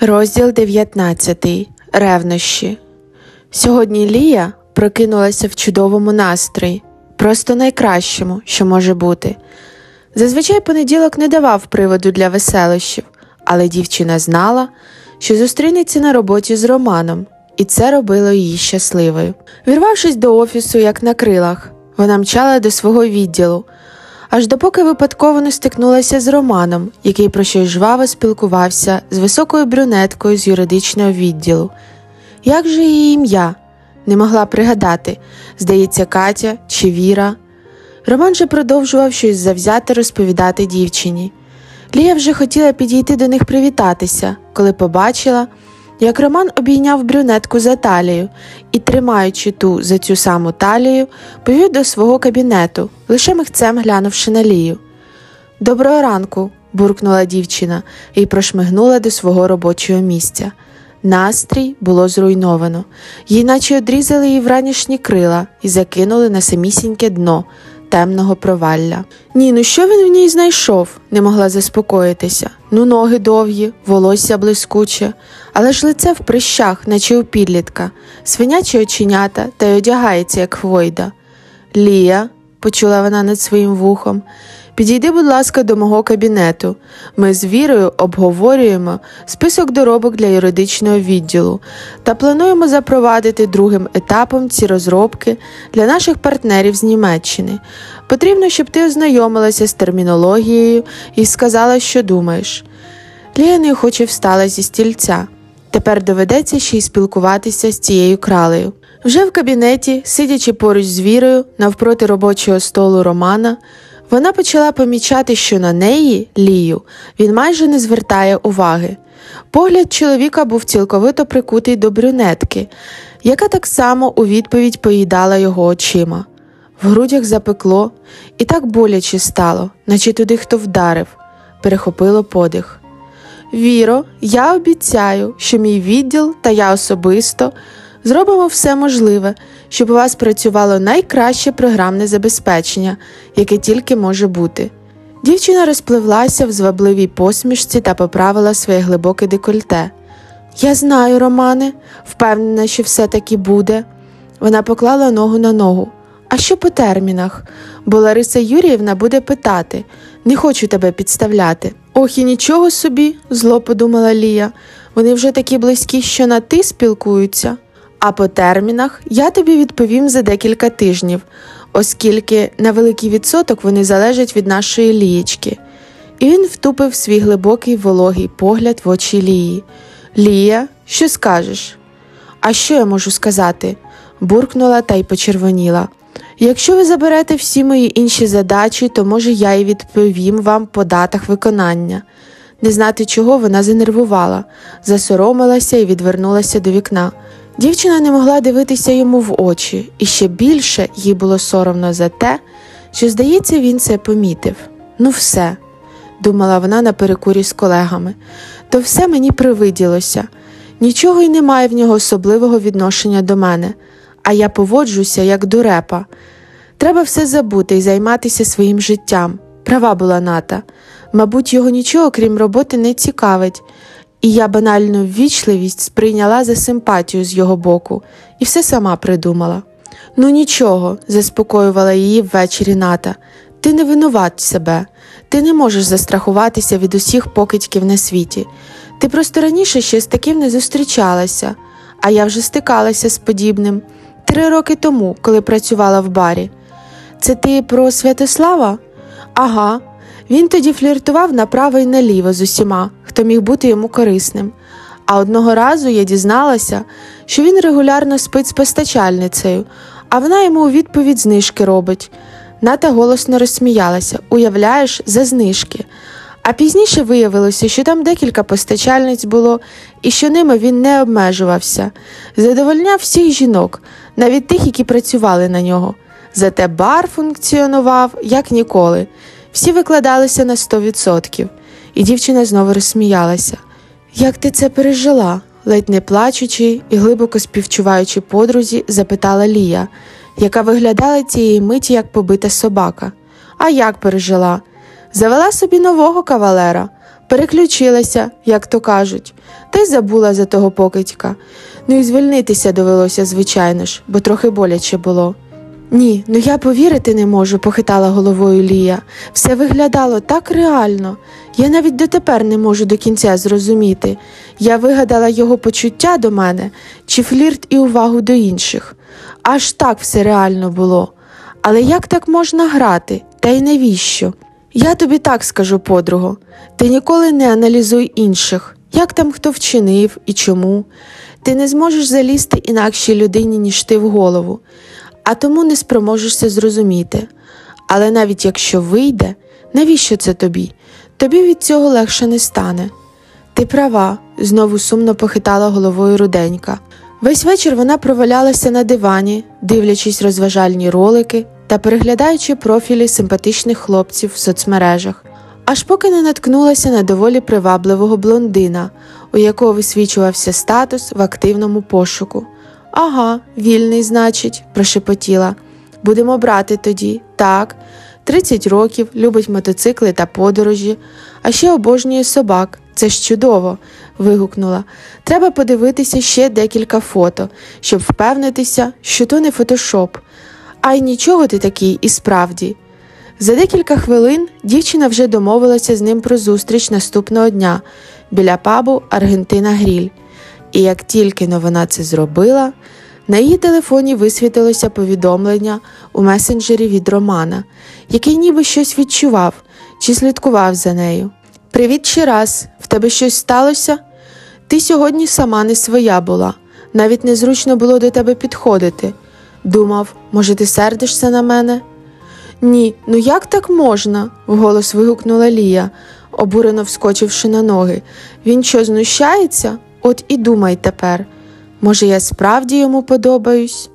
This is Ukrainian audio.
Розділ 19. Ревнощі. Сьогодні Лія прокинулася в чудовому настрої, просто найкращому, що може бути. Зазвичай понеділок не давав приводу для веселощів, але дівчина знала, що зустрінеться на роботі з Романом, і це робило її щасливою. Вірвавшись до офісу, як на крилах, вона мчала до свого відділу аж допоки випадково не стикнулася з Романом, який про щось жваво спілкувався з високою брюнеткою з юридичного відділу. Як же її ім'я? Не могла пригадати здається, Катя чи Віра. Роман же продовжував щось завзяти розповідати дівчині. Лія вже хотіла підійти до них привітатися, коли побачила як Роман обійняв брюнетку за талію і, тримаючи ту за цю саму талію, повів до свого кабінету, лише михцем глянувши на лію. Доброго ранку, буркнула дівчина і прошмигнула до свого робочого місця. Настрій було зруйновано, їй наче одрізали її вранішні крила і закинули на самісіньке дно темного провалля. Ні, ну що він в ній знайшов? не могла заспокоїтися. Ну, ноги довгі, волосся блискуче, але ж лице в прищах, наче у підлітка, свинячі оченята та й одягається, як хвойда. Лія, почула вона над своїм вухом, Підійди, будь ласка, до мого кабінету. Ми з вірою обговорюємо список доробок для юридичного відділу та плануємо запровадити другим етапом ці розробки для наших партнерів з Німеччини. Потрібно, щоб ти ознайомилася з термінологією і сказала, що думаєш. Лія неохоче встала зі стільця. Тепер доведеться ще й спілкуватися з цією кралею. Вже в кабінеті, сидячи поруч з вірою, навпроти робочого столу Романа. Вона почала помічати, що на неї, Лію, він майже не звертає уваги. Погляд чоловіка був цілковито прикутий до брюнетки, яка так само у відповідь поїдала його очима. В грудях запекло і так боляче стало, наче туди хто вдарив, перехопило подих. Віро, я обіцяю, що мій відділ та я особисто зробимо все можливе, щоб у вас працювало найкраще програмне забезпечення, яке тільки може бути. Дівчина розпливлася в звабливій посмішці та поправила своє глибоке декольте. Я знаю, Романе, впевнена, що все таки буде. Вона поклала ногу на ногу. А що по термінах? Бо Лариса Юріївна буде питати не хочу тебе підставляти. Ох, і нічого собі, зло подумала Лія. Вони вже такі близькі, що на ти спілкуються. А по термінах я тобі відповім за декілька тижнів, оскільки на великий відсоток вони залежать від нашої лієчки. І він втупив свій глибокий вологий погляд в очі Лії. Лія, що скажеш? А що я можу сказати? буркнула та й почервоніла. Якщо ви заберете всі мої інші задачі, то може я й відповім вам по датах виконання. Не знати чого вона занервувала, засоромилася і відвернулася до вікна. Дівчина не могла дивитися йому в очі, і ще більше їй було соромно за те, що, здається, він це помітив. Ну, все, думала вона на перекурі з колегами, то все мені привиділося. Нічого й немає в нього особливого відношення до мене, а я поводжуся, як дурепа. Треба все забути і займатися своїм життям. Права була ната. Мабуть, його нічого, крім роботи, не цікавить і я банальну ввічливість сприйняла за симпатію з його боку і все сама придумала. Ну нічого, заспокоювала її ввечері ната. Ти не винуват себе, ти не можеш застрахуватися від усіх покидьків на світі. Ти просто раніше ще з таким не зустрічалася, а я вже стикалася з подібним три роки тому, коли працювала в барі. Це ти про Святослава? Ага, він тоді фліртував направо і наліво з усіма, хто міг бути йому корисним. А одного разу я дізналася, що він регулярно спить з постачальницею, а вона йому у відповідь знижки робить. Ната голосно розсміялася, уявляєш, за знижки. А пізніше виявилося, що там декілька постачальниць було, і що ними він не обмежувався, задовольняв всіх жінок, навіть тих, які працювали на нього. Зате бар функціонував як ніколи. Всі викладалися на сто відсотків, і дівчина знову розсміялася. Як ти це пережила? ледь не плачучи і глибоко співчуваючи подрузі, запитала Лія, яка виглядала цієї миті як побита собака. А як пережила? Завела собі нового кавалера, Переключилася, як то кажуть, та й забула за того покидька. Ну і звільнитися довелося, звичайно ж, бо трохи боляче було. Ні, ну я повірити не можу, похитала головою Лія. Все виглядало так реально. Я навіть дотепер не можу до кінця зрозуміти. Я вигадала його почуття до мене чи флірт і увагу до інших. Аж так все реально було. Але як так можна грати? Та й навіщо? Я тобі так скажу, подруго, ти ніколи не аналізуй інших, як там хто вчинив і чому. Ти не зможеш залізти інакшій людині, ніж ти в голову, а тому не спроможешся зрозуміти. Але навіть якщо вийде, навіщо це тобі? Тобі від цього легше не стане. Ти права, знову сумно похитала головою руденька. Весь вечір вона провалялася на дивані, дивлячись розважальні ролики та переглядаючи профілі симпатичних хлопців в соцмережах, аж поки не наткнулася на доволі привабливого блондина, у якого висвічувався статус в активному пошуку. Ага, вільний, значить, прошепотіла. Будемо брати тоді, так. 30 років, любить мотоцикли та подорожі, а ще обожнює собак. Це ж чудово. вигукнула. Треба подивитися ще декілька фото, щоб впевнитися, що то не фотошоп. А й нічого ти такий і справді. За декілька хвилин дівчина вже домовилася з ним про зустріч наступного дня біля пабу Аргентина Гріль. І як тільки но вона це зробила, на її телефоні висвітилося повідомлення у месенджері від Романа, який ніби щось відчував чи слідкував за нею. Привіт ще раз, в тебе щось сталося? Ти сьогодні сама не своя була, навіть незручно було до тебе підходити. Думав, може, ти сердишся на мене? Ні, ну як так можна? вголос вигукнула Лія, обурено вскочивши на ноги. Він що знущається? От і думай тепер. Може, я справді йому подобаюсь?